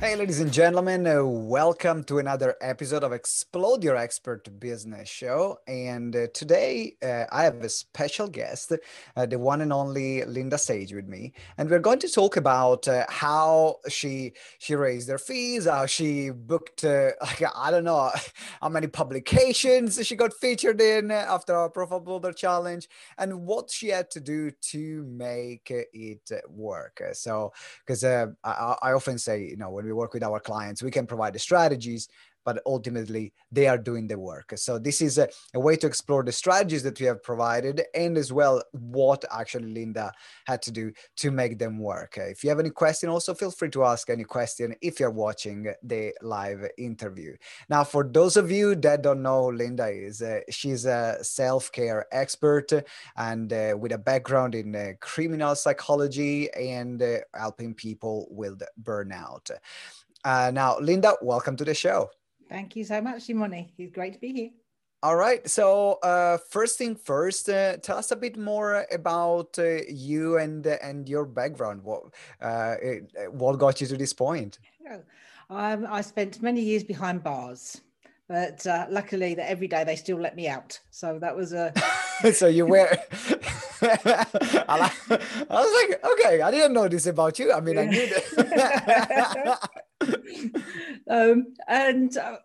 Hey, ladies and gentlemen, uh, welcome to another episode of Explode Your Expert Business Show. And uh, today uh, I have a special guest, uh, the one and only Linda Sage with me. And we're going to talk about uh, how she she raised her fees, how she booked, uh, like, I don't know how many publications she got featured in after our Profile Builder Challenge, and what she had to do to make it work. So, because I, I often say, you know, when we work with our clients we can provide the strategies but ultimately they are doing the work. So this is a, a, way to explore the strategies that we have provided and as well what actually linda had to do to make them work. If you have any question also feel free to ask any question if you're watching the live interview. Now for those of you that don't know linda is uh, she's a self-care expert and uh, with a background in uh, criminal psychology and uh, helping people with burnout. Uh, now, Linda, welcome to the show. Thank you so much, Simone. It's great to be here. All right. So, uh, first thing first, uh, tell us a bit more about uh, you and and your background. What uh, what got you to this point? Um, I spent many years behind bars, but uh, luckily that every day they still let me out. So that was a. so you were. I, was like, okay, I didn't know this about you. I mean, I knew that. um, and uh,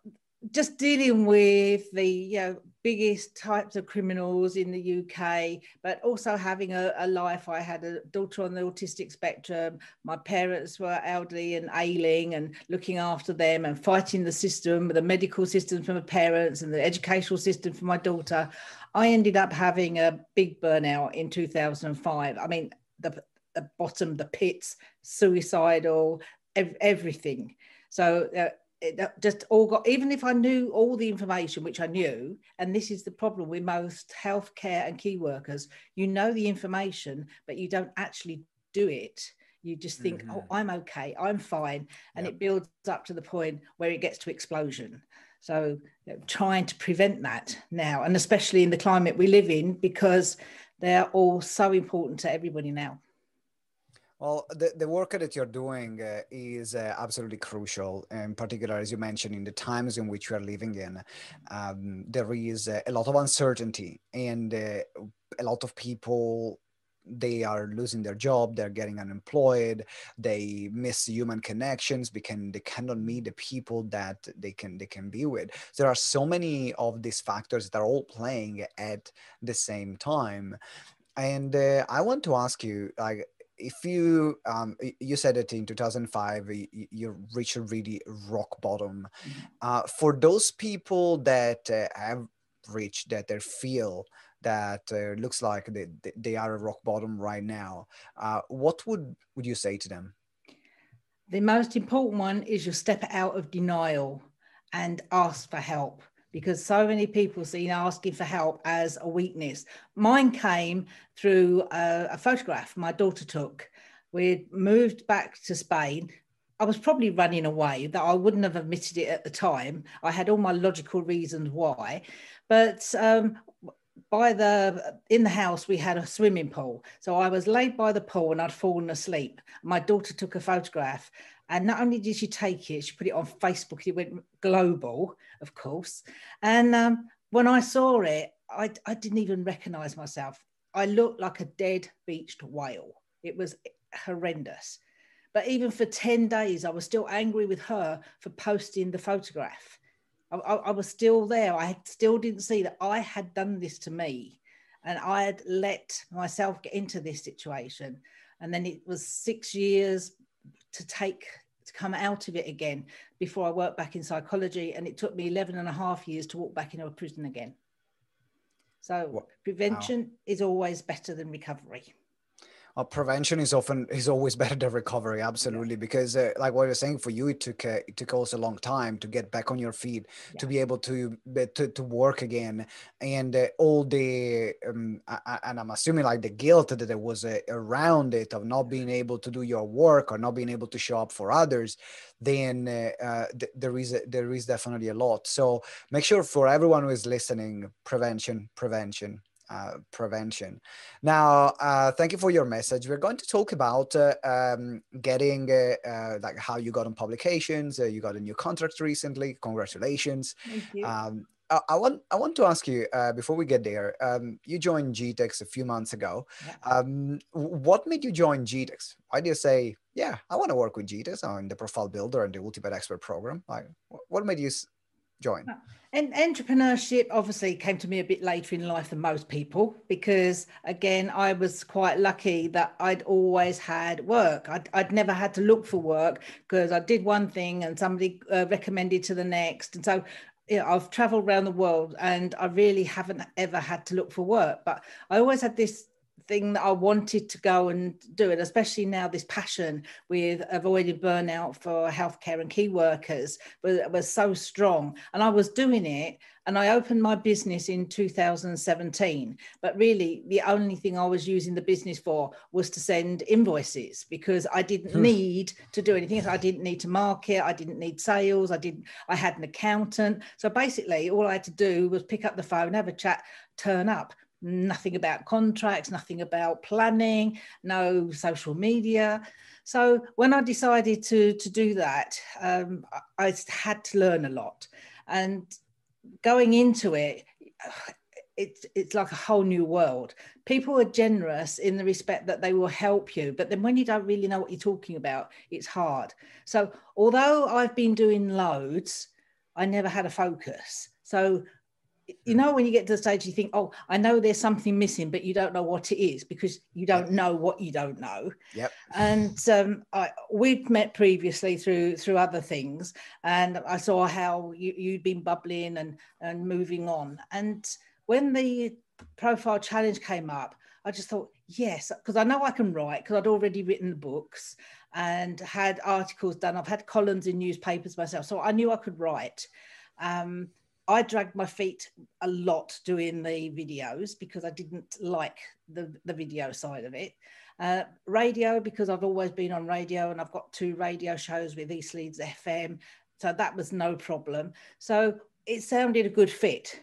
just dealing with the you know, biggest types of criminals in the UK, but also having a, a, life. I had a daughter on the autistic spectrum. My parents were elderly and ailing, and looking after them and fighting the system, the medical system for my parents and the educational system for my daughter. I ended up having a big burnout in 2005. I mean, the, the bottom, the pits, suicidal, ev- everything. So uh, it just all got, even if I knew all the information, which I knew, and this is the problem with most healthcare and key workers, you know the information, but you don't actually do it. You just think, oh, mm-hmm. oh, I'm okay, I'm fine. And yep. it builds up to the point where it gets to explosion. So you know, trying to prevent that now, and especially in the climate we live in, because they're all so important to everybody now. Well, the, the work that you're doing uh, is uh, absolutely crucial, in particular, as you mentioned, in the times in which we are living in. Um, there is uh, a lot of uncertainty, and uh, a lot of people they are losing their job they're getting unemployed they miss human connections because they cannot meet the people that they can they can be with there are so many of these factors that are all playing at the same time and uh, i want to ask you like if you um, you said it in 2005 you, you reached a really rock bottom. Mm-hmm. uh, for those people that uh, have reached that they feel that uh, looks like they, they are a rock bottom right now uh, what would would you say to them? The most important one is you step out of denial and ask for help because so many people see asking for help as a weakness. Mine came through a, a photograph my daughter took. We'd moved back to Spain. I was probably running away, that I wouldn't have admitted it at the time. I had all my logical reasons why. But um, by the in the house we had a swimming pool so i was laid by the pool and i'd fallen asleep my daughter took a photograph and not only did she take it, she put it on Facebook. It went global, of course. And um, when I saw it, I, I didn't even recognize myself. I looked like a dead beached whale. It was horrendous. But even for 10 days, I was still angry with her for posting the photograph. I, I, I was still there. I still didn't see that I had done this to me and I had let myself get into this situation. And then it was six years to take to come out of it again before I worked back in psychology. And it took me 11 and a half years to walk back into a prison again. So what? prevention wow. is always better than recovery uh, prevention is often is always better than recovery absolutely yeah. because uh, like what you're saying for you it took uh, it took also a long time to get back on your feet yeah. to be able to, to to work again and uh, all the um, I, and i'm assuming like the guilt that there was uh, around it of not being able to do your work or not being able to show up for others then uh, th- there is a, there is definitely a lot so make sure for everyone who is listening prevention prevention uh, prevention. Now, uh, thank you for your message. We're going to talk about uh, um, getting uh, uh, like how you got on publications. you got a new contract recently. Congratulations. Thank you. Um, I, I want I want to ask you before we get there. Um, you joined GTEx a few months ago. Yeah. Um, what made you join GTEx? Why do you say, "Yeah, I want to work with GTEx on the Profile Builder and the Ultimate Expert program"? Like, what made you join? And entrepreneurship obviously came to me a bit later in life than most people because, again, I was quite lucky that I'd always had work. I'd, I'd never had to look for work because I did one thing and somebody uh, recommended to the next. And so you know, I've traveled around the world and I really haven't ever had to look for work. But I always had this thing that I wanted to go and do it, especially now this passion with avoiding burnout for healthcare and key workers was, was so strong. And I was doing it and I opened my business in 2017. But really, the only thing I was using the business for was to send invoices because I didn't hmm. need to do anything. I didn't need to market. I didn't need sales. I didn't. I had an accountant. So basically, all I had to do was pick up the phone, have a chat, turn up nothing about contracts, nothing about planning, no social media. So when I decided to, to do that, um, I had to learn a lot. And going into it, it's, it's like a whole new world. People are generous in the respect that they will help you, but then when you don't really know what you're talking about, it's hard. So although I've been doing loads, I never had a focus. So you know when you get to the stage you think oh i know there's something missing but you don't know what it is because you don't know what you don't know. Yep. And um, I, we've met previously through through other things and i saw how you, you'd been bubbling and and moving on. And when the profile challenge came up i just thought yes because i know i can write because i'd already written the books and had articles done. I've had columns in newspapers myself so i knew i could write. Um, I dragged my feet a lot doing the videos because I didn't like the, the video side of it. Uh, radio, because I've always been on radio and I've got two radio shows with East Leeds FM. So that was no problem. So it sounded a good fit.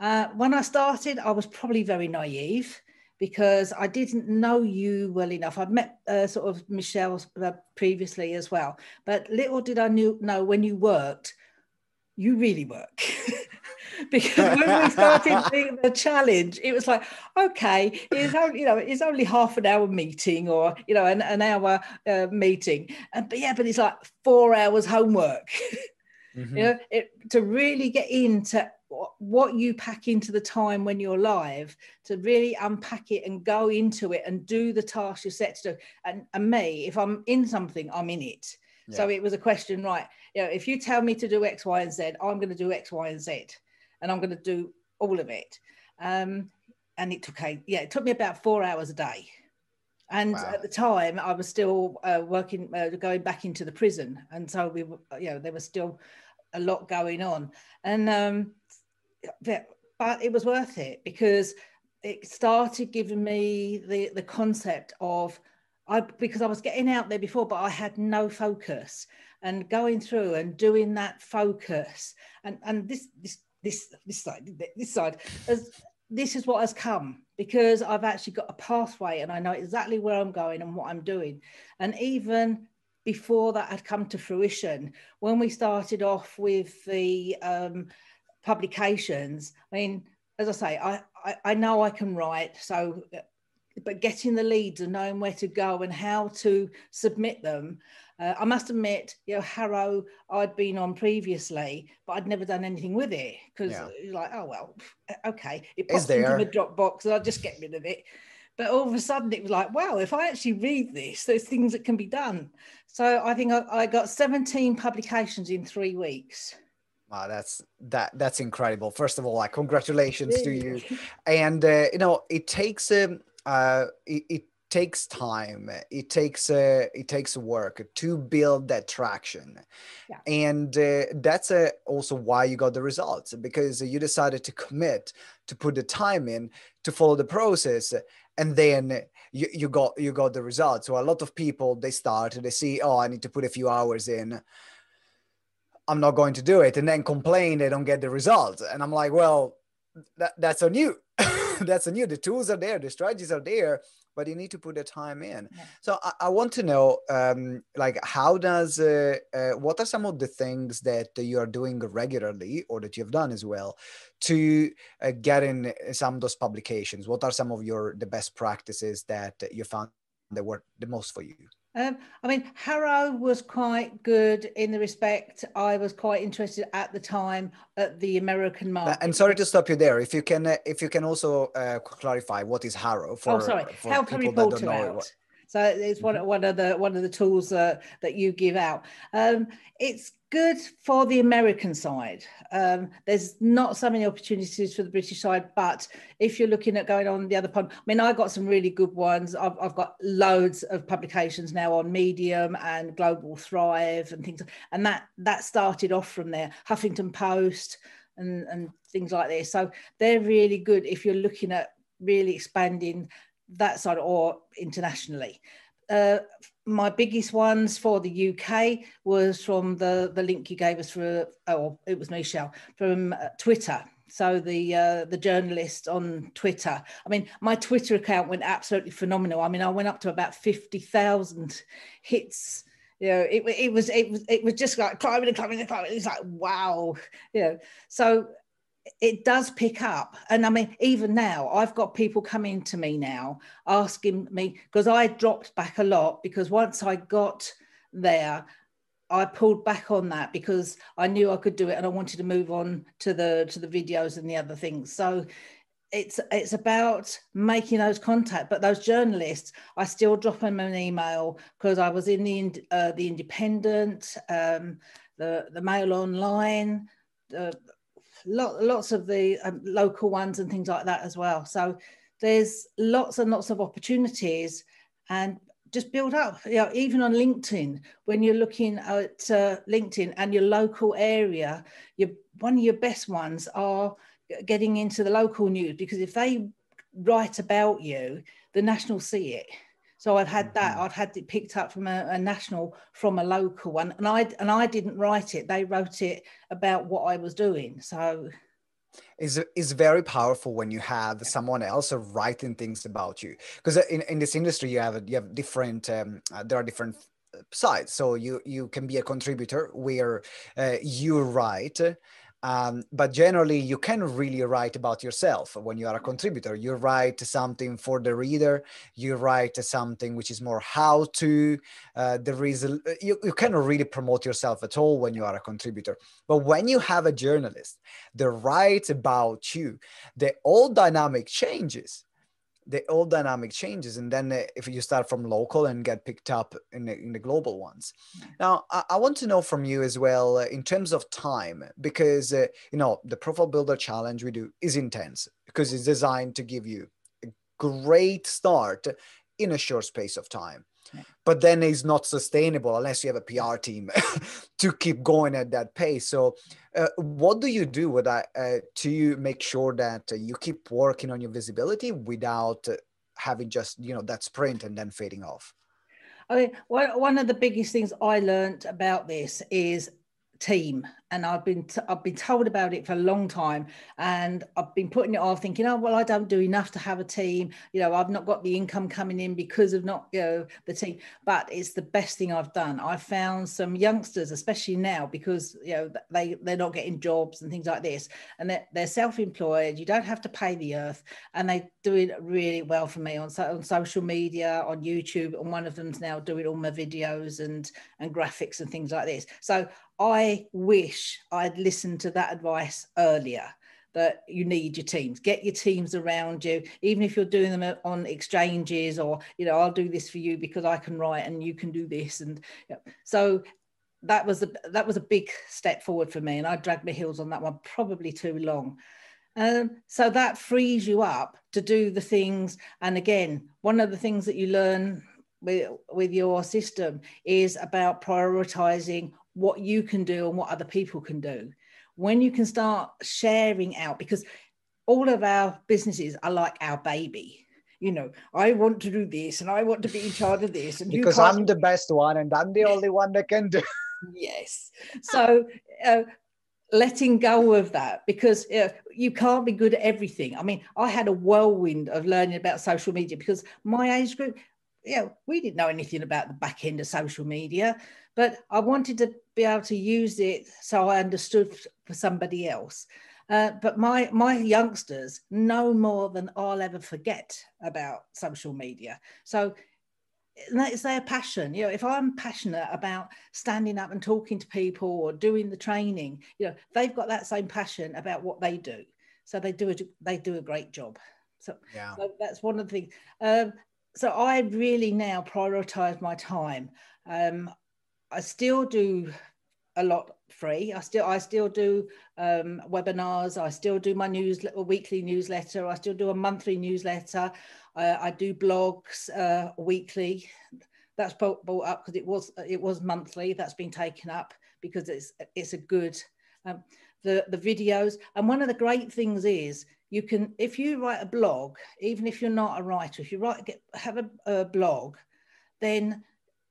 Uh, when I started, I was probably very naive because I didn't know you well enough. I'd met uh, sort of Michelle uh, previously as well, but little did I knew, know when you worked you really work. because when we started the challenge, it was like, okay, it's only, you know, it's only half an hour meeting or, you know, an, an hour uh, meeting. And, but yeah, but it's like four hours homework. Mm-hmm. you know, it, to really get into what you pack into the time when you're live to really unpack it and go into it and do the task you're set to do. And, and me, if I'm in something, I'm in it. Yeah. So it was a question, right? You know, if you tell me to do X, Y, and Z, I'm going to do X, Y, and Z, and I'm going to do all of it. Um, and it took a yeah, it took me about four hours a day. And wow. at the time, I was still uh, working, uh, going back into the prison, and so we, were, you know, there was still a lot going on, and um, but it was worth it because it started giving me the the concept of I because I was getting out there before, but I had no focus and going through and doing that focus and and this this this this side this side as this is what has come because I've actually got a pathway and I know exactly where I'm going and what I'm doing. And even before that had come to fruition, when we started off with the um, publications, I mean, as I say, I, I, I know I can write. So but getting the leads and knowing where to go and how to submit them. Uh, I must admit, you know, HARO I'd been on previously, but I'd never done anything with it because yeah. like, oh well, okay, it pops into the Dropbox and I'll just get rid of it. But all of a sudden, it was like, wow, if I actually read this, there's things that can be done. So I think I, I got 17 publications in three weeks. Wow, that's that that's incredible. First of all, like congratulations to you. And uh, you know, it takes um, uh, it, it, takes time. It takes uh, it takes work to build that traction. Yeah. and uh, that's uh, also why you got the results because you decided to commit to put the time in to follow the process and then you, you got you got the results. So a lot of people they start they see oh i need to put a few hours in. I'm not going to do it. And then complain they don't get the results. And i'm like well that, that's on you that's new. The tools are there. The strategies are there but you need to put the time in. Yeah. so I, I, want to know um, like how does uh, uh, what are some of the things that you are doing regularly or that you've done as well to uh, get in some of those publications? What are some of your the best practices that you found that work the most for you um, I mean, HARO was quite good in the respect I was quite interested at the time at the American market. And sorry to stop you there. If you can, uh, if you can also uh, clarify what is HARO for. Oh, sorry. For Help a reporter out. What... So it's one, mm-hmm. one of the one of the tools uh, that you give out. Um, it's good for the American side. Um, there's not so many opportunities for the British side, but if you're looking at going on the other pond, I mean, I got some really good ones. I've, I've got loads of publications now on Medium and Global Thrive and things, and that that started off from there. Huffington Post and and things like this. So they're really good if you're looking at really expanding that side or internationally. Uh, my biggest ones for the UK was from the, the link you gave us for, oh, it was Michelle, from uh, Twitter. So the uh, the journalist on Twitter. I mean, my Twitter account went absolutely phenomenal. I mean, I went up to about fifty thousand hits. You know, it, it was it was it was just like climbing and climbing and climbing. It's like wow. You know, so it does pick up. And i mean even now i've got people coming to me now asking me because i dropped back a lot because once i got there i pulled back on that because i knew i could do it and i wanted to move on to the to the videos and the other things so it's it's about making those contact but those journalists i still drop them an email because i was in the uh, the independent um, the the mail online uh, lot, lots of the um, local ones and things like that as well. So there's lots and lots of opportunities and just build up, you know, even on LinkedIn, when you're looking at uh, LinkedIn and your local area, your, one of your best ones are getting into the local news because if they write about you, the national see it. So I've had that. Mm-hmm. I've had it picked up from a, a, national, from a local one, and I and I didn't write it. They wrote it about what I was doing. So is is very powerful when you have someone else writing things about you because in, in this industry you have you have different um, uh, there are different sides so you you can be a contributor where uh, you write um, but generally, you can really write about yourself when you are a contributor. You write something for the reader. You write something which is more how to. Uh, there is a, you, you cannot really promote yourself at all when you are a contributor. But when you have a journalist that writes about you, the whole dynamic changes the old dynamic changes and then uh, if you start from local and get picked up in the, in the global ones. Now I, I, want to know from you as well uh, in terms of time because uh, you know the profile builder challenge we do is intense because it's designed to give you a great start in a short space of time but then it's not sustainable unless you have a PR team to keep going at that pace. So, uh, what do you do with that uh, to make sure that uh, you keep working on your visibility without uh, having just you know that sprint and then fading off? I mean, one of the biggest things I learned about this is team and I've been t- I've been told about it for a long time, and I've been putting it off, thinking, oh well, I don't do enough to have a team. You know, I've not got the income coming in because of not you know the team. But it's the best thing I've done. I've found some youngsters, especially now, because you know they they're not getting jobs and things like this, and they're, they're self-employed. You don't have to pay the earth, and they doing really well for me on on social media, on YouTube, and one of them's now doing all my videos and and graphics and things like this. So I wish I'd listened to that advice earlier that you need your teams. Get your teams around you. Even if you're doing them on exchanges or you know i'll do this for you because i can write and you can do this and so that was a that was a big step forward for me and i dragged my heels on that one probably too long. Um, so that frees you up to do the things. And again one of the things that you learn with, with your system is about prioritizing what you can do and what other people can do. When you can start sharing out, because all of our businesses are like our baby. You know, I want to do this and I want to be in charge of this. And because I'm the best one and I'm the only one that can do. yes. So uh, letting go of that because you, you can't be good at everything. I mean, I had a whirlwind of learning about social media because my age group, yeah, we didn't know anything about the back end of social media, but I wanted to be able to use it so I understood for somebody else. Uh, but my my youngsters know more than I'll ever forget about social media. So it's their passion. You know, if I'm passionate about standing up and talking to people or doing the training, you know, they've got that same passion about what they do. So they do a, they do a great job. So, yeah. so that's one of the things. Um, so I really now prioritize my time. Um, I still do a lot free. I still I still do um, webinars. I still do my newsletter, weekly newsletter. I still do a monthly newsletter. I do blogs uh, weekly. That's brought, brought up because it was it was monthly. That's been taken up because it's it's a good um, the the videos. And one of the great things is you can if you write a blog, even if you're not a writer, if you write get, have a, a blog, then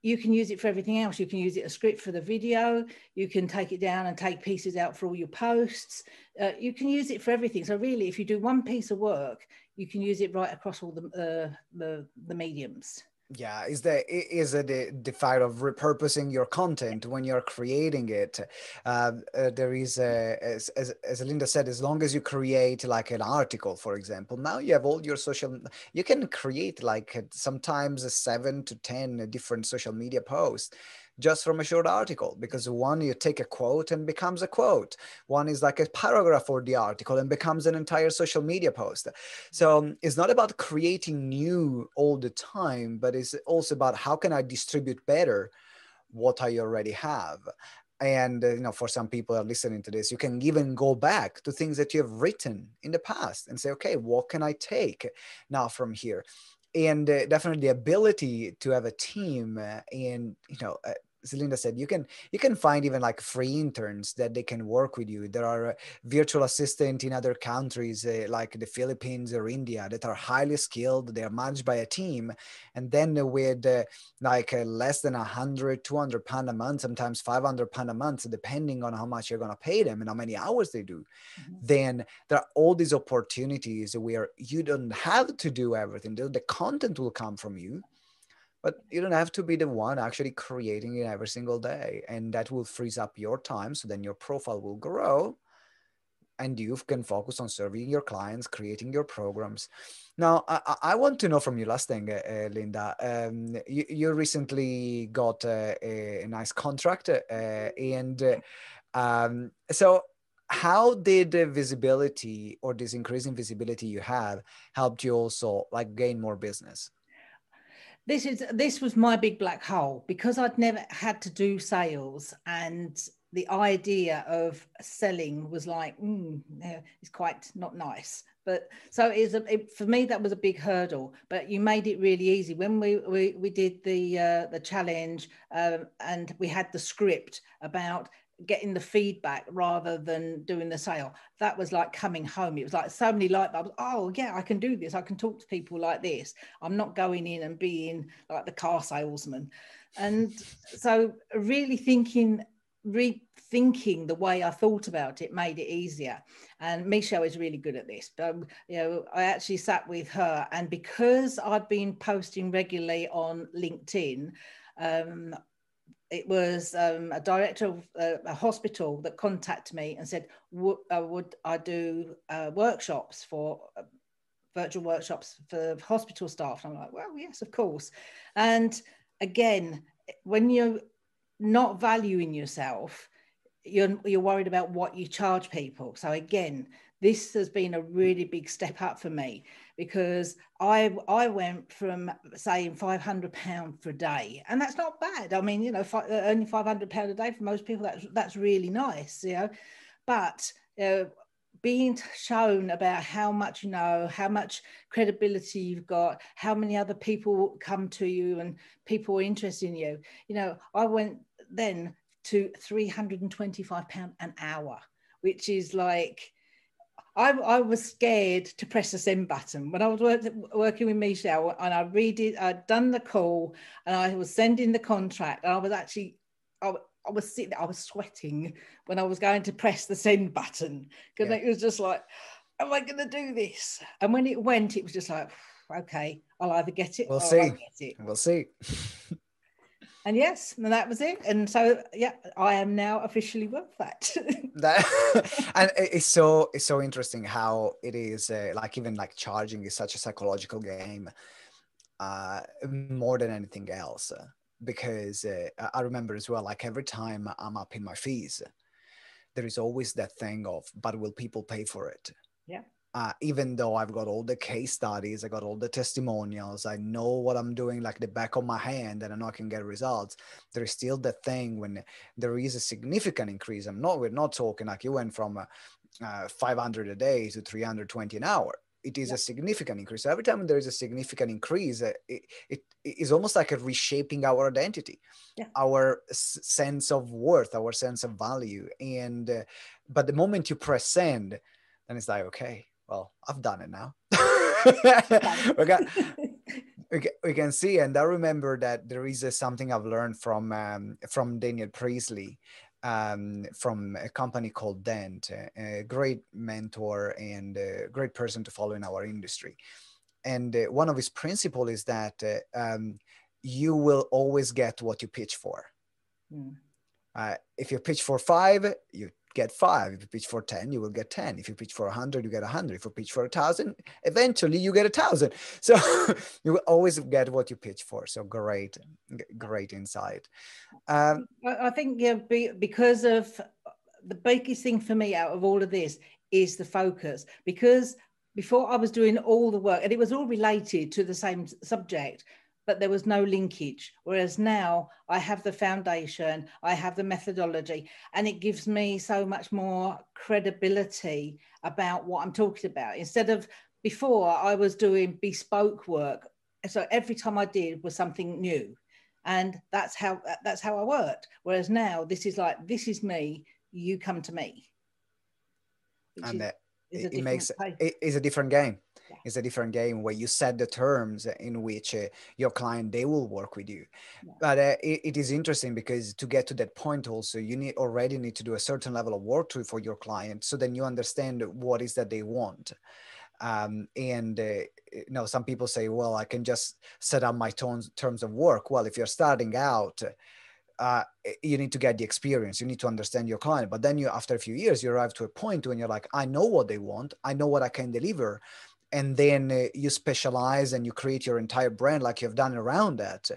you can use it for everything else. You can use it a script for the video. You can take it down and take pieces out for all your posts. Uh, you can use it for everything. So really, if you do one piece of work, you can use it right across all the uh, the, the mediums yeah is there is it the, the of repurposing your content when you're creating it? Uh, uh, there is a, as, as, as linda said as long as you create like an article for example now you have all your social you can create like sometimes seven to ten different social media posts just from a short article because one you take a quote and becomes a quote. One is like a paragraph for the article and becomes an entire social media post. So um, it's not about creating new all the time but it's also about how can i distribute better what i already have. And uh, you know for some people are listening to this you can even go back to things that you have written in the past and say okay what can i take now from here? And uh, definitely the ability to have a team uh, and you know uh, Linda said, you can you can find even like free interns that they can work with you. There are uh, virtual assistant in other countries uh, like the Philippines or India that are highly skilled. They are managed by a team, and then with uh, like uh, less than 100, 200 pound a month, sometimes 500 pound a month, depending on how much you're gonna pay them and how many hours they do, mm-hmm. then there are all these opportunities where you don't have to do everything. The content will come from you but you don't have to be the one actually creating it every single day and that will freeze up your time so then your profile will grow and you can focus on serving your clients creating your programs. Now i, I want to know from you last thing uh, uh, linda um, you, you, recently got uh, a, a, nice contract uh, and uh, um, so how did the visibility or this increasing visibility you have helped you also like gain more business this is this was my big black hole because I'd never had to do sales and the idea of selling was like mm, it's quite not nice. But so it's a, it, for me that was a big hurdle but you made it really easy. When we we, we did the uh, the challenge um, and we had the script about getting the feedback rather than doing the sale. That was like coming home. It was like so many light bulbs. Oh, yeah, I can do this. I can talk to people like this. I'm not going in and being like the car salesman. And so, really thinking, rethinking the way I thought about it made it easier. And Michelle is really good at this. Um, you know, I actually sat with her, and because I'd been posting regularly on LinkedIn, um, it was um, a director of uh, a hospital that contacted me and said, uh, would I do uh, workshops for uh, virtual workshops for hospital staff? And I'm like, well, yes, of course. And again, when you're not valuing yourself, you're, you're worried about what you charge people. So again, this has been a really big step up for me because I I went from saying five hundred pound for a day, and that's not bad. I mean, you know, fi- uh, only five hundred pound a day for most people that's that's really nice, you know. But uh, being shown about how much you know, how much credibility you've got, how many other people come to you, and people are interested in you. You know, I went then to three hundred and twenty-five pound an hour, which is like I, I, was scared to press the send button when I was work, working with Michelle and I read it, I'd done the call and I was sending the contract and I was actually, I, I was sitting, I was sweating when I was going to press the send button because yeah. it was just like, am I going to do this? And when it went, it was just like, okay, I'll either get it we'll see. We'll see. and yes, and that was it. And so, yeah, I am now officially worth that. that and it's so it's so interesting how it is uh, like even like charging is such a psychological game, uh, more than anything else. Because uh, I remember as well, like every time I'm up in my fees, there is always that thing of, but will people pay for it? Yeah uh, even though I've got all the case studies, I got all the testimonials, I know what I'm doing like the back of my hand, and I know I can get results. There is still the thing when there is a significant increase. I'm not, we're not talking like you went from uh, uh, 500 a day to 320 an hour. It is yeah. a significant increase. So every time there is a significant increase, uh, it, it, it is almost like a reshaping our identity, yeah. our s- sense of worth, our sense of value. And, uh, but the moment you press send, then it's like, okay, well, I've done it now. we, got, we, can, see, and I remember that there is something I've learned from um, from Daniel Priestley um, from a company called Dent, a, great mentor and a great person to follow in our industry. And uh, one of his principles is that uh, um, you will always get what you pitch for. Mm. Uh, if you pitch for five, you get five. If you pitch for 10, you will get 10. If you pitch for 100, you get 100. If you pitch for a thousand, eventually you get a thousand. So you will always get what you pitch for. So great, great insight. Um, I think yeah, because of the biggest thing for me out of all of this is the focus because before I was doing all the work and it was all related to the same subject but there was no linkage. Whereas now I have the foundation, I have the methodology, and it gives me so much more credibility about what I'm talking about. Instead of before, I was doing bespoke work. So every time I did was something new. And that's how that's how I worked. Whereas now this is like, this is me, you come to me. And is, it, it makes it is a different game it's a different game where you set the terms in which uh, your client they will work with you. Yeah. but uh, it, it is interesting because to get to that point also you need already need to do a certain level of work to, for your client so then you understand what is that they want. Um, and uh, you know some people say well i can just set up my tones, terms of work. Well if you're starting out uh, you need to get the experience you need to understand your client. But then you after a few years you arrive to a point when you're like i know what they want i know what i can deliver and then uh, you specialize and you create your entire brand like you've done around that.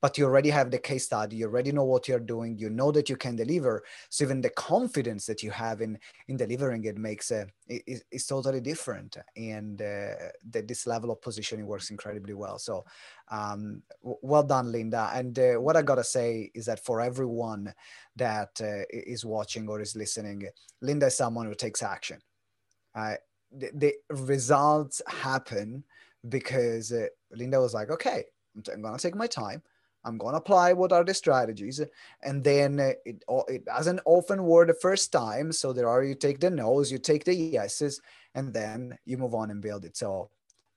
But you already have the case study you already know what you're doing you know that you can deliver. So even the confidence that you have in in delivering it makes a is, is totally different. And uh, that this level of positioning works incredibly well. So um, well done linda. And uh, what i gotta say is that for everyone that uh, is watching or is listening linda is someone who takes action. Uh, the, the results happen because uh, Linda was like, okay, I'm, t- I'm to take my time. I'm to apply what are the strategies. And then uh, it, it doesn't often work the first time. So there are, you take the no's, you take the yeses, and then you move on and build it. So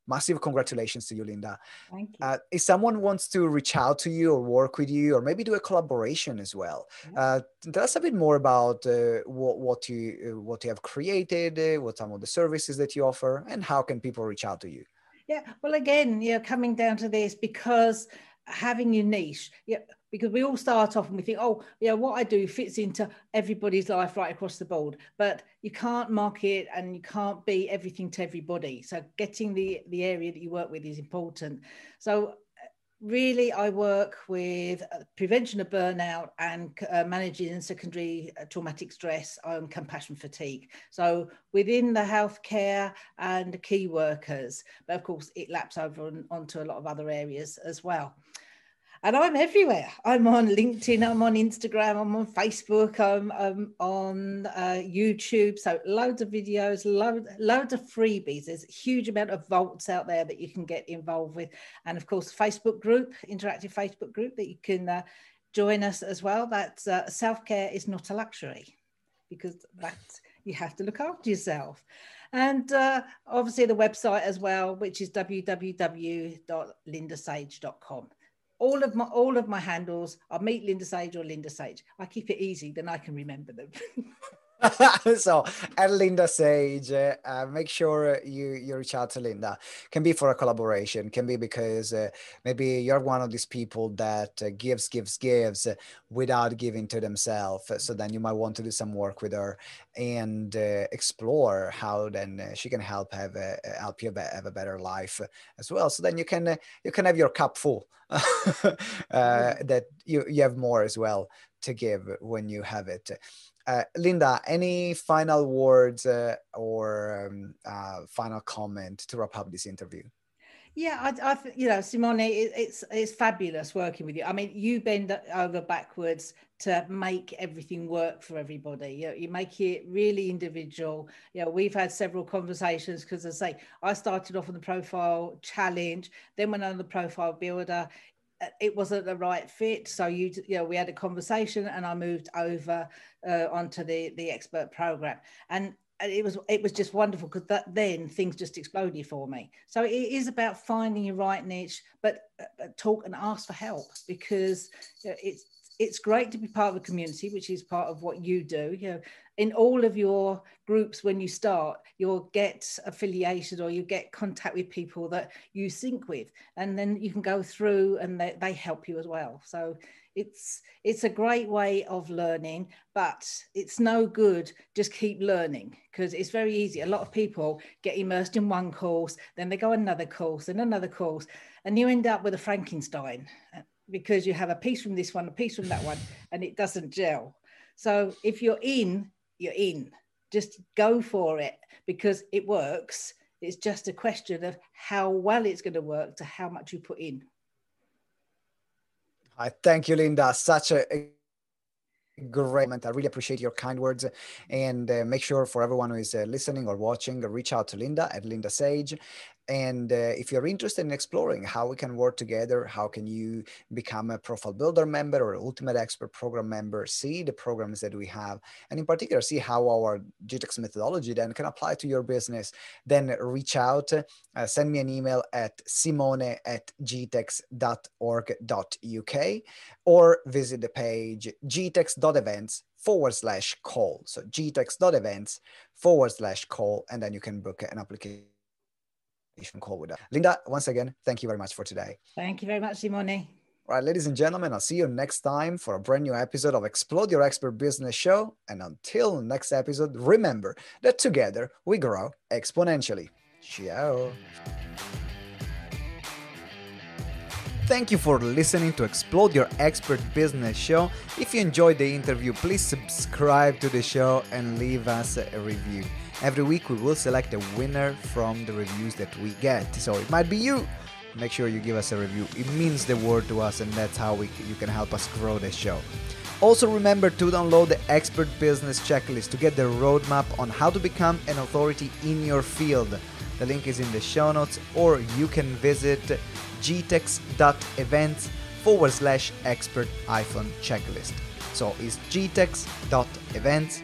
massive congratulations to you, Linda. Thank you. Uh, if someone wants to reach out to you or work with you, or maybe do a collaboration as well, uh, tell us a bit more about uh, what, what you uh, what you have created, uh, what some of the services that you offer, and how can people reach out to you. Yeah, well, again, you know, coming down to this because having your niche, yeah, because we all start off and we think, oh, yeah, what I do fits into everybody's life right across the board. But you can't market and you can't be everything to everybody. So getting the the area that you work with is important. So really i work with uh, prevention of burnout and uh, managing secondary uh, traumatic stress and compassion fatigue so within the healthcare and key workers but of course it laps over on, onto a lot of other areas as well and I'm everywhere. I'm on LinkedIn, I'm on Instagram, I'm on Facebook, I'm, I'm on uh, YouTube. So loads of videos, loads, loads of freebies. There's a huge amount of vaults out there that you can get involved with, and of course, Facebook group, interactive Facebook group that you can uh, join us as well. That uh, self care is not a luxury, because that you have to look after yourself and uh, obviously the website as well, which is www.lindasage.com all of my all of my handles are meet Linda Sage or Linda Sage. I keep it easy, then I can remember them. so at Linda Sage, uh, uh, make sure you you reach out to Linda. Can be for a collaboration. Can be because uh, maybe you're one of these people that uh, gives, gives, gives without giving to themselves. So then you might want to do some work with her and uh, explore how then uh, she can help have a, help you have a better life as well. So then you can you can have your cup full. that you you have more as well to give when you have it. Uh, Linda, any final words uh, or um, uh, final comment to wrap up this interview? Yeah, I, I you know, Simone, it, it's it's fabulous working with you. I mean, you bend over backwards to make everything work for everybody. You, know, you make it really individual. You know, we've had several conversations because, as I say, I started off on the profile challenge, then went on the profile builder it wasn't the right fit. So you, you know, we had a conversation, and I moved over uh, onto the the expert program, and it was it was just wonderful because that then things just exploded for me. So it is about finding your right niche, but uh, talk and ask for help because it's it's great to be part of a community, which is part of what you do. You know, in all of your groups when you start you'll get affiliated or you get contact with people that you sync with and then you can go through and they, they help you as well. So it's it's a great way of learning but it's no good just keep learning because it's very easy. A lot of people get immersed in one course then they go another course and another course and you end up with a frankenstein because you have a piece from this one a piece from that one and it doesn't gel so if you're in you're in. Just go for it because it works. It's just a question of how well it's going to work to how much you put in. I thank you, Linda. Such a, great moment. I really appreciate your kind words. And uh, make sure for everyone who is uh, listening or watching, reach out to Linda at Linda Sage. And uh, if you're interested in exploring how we can work together, how can you become a Profile Builder member or Ultimate Expert Program member, see the programs that we have, and in particular, see how our GTEx methodology then can apply to your business, then reach out, uh, send me an email at simone at gtex.org.uk or visit the page gtex.events forward slash call. So gtex.events forward slash call, and then you can book an application call with us. Linda, once again, thank you very much for today. Thank you very much, Simone. All right, ladies and gentlemen, I'll see you next time for a brand new episode of Explode Your Expert Business Show. And until next episode, remember that together we grow exponentially. Ciao. Thank you for listening to Explode Your Expert Business Show. If you enjoyed the interview, please subscribe to the show and leave us a review. Every week we will select a winner from the reviews that we get. So it might be you. Make sure you give us a review. It means the world to us and that's how we, you can help us grow the show. Also remember to download the Expert Business Checklist to get the roadmap on how to become an authority in your field. The link is in the show notes or you can visit gtex.events forward slash expert iPhone checklist. So it's gtex.events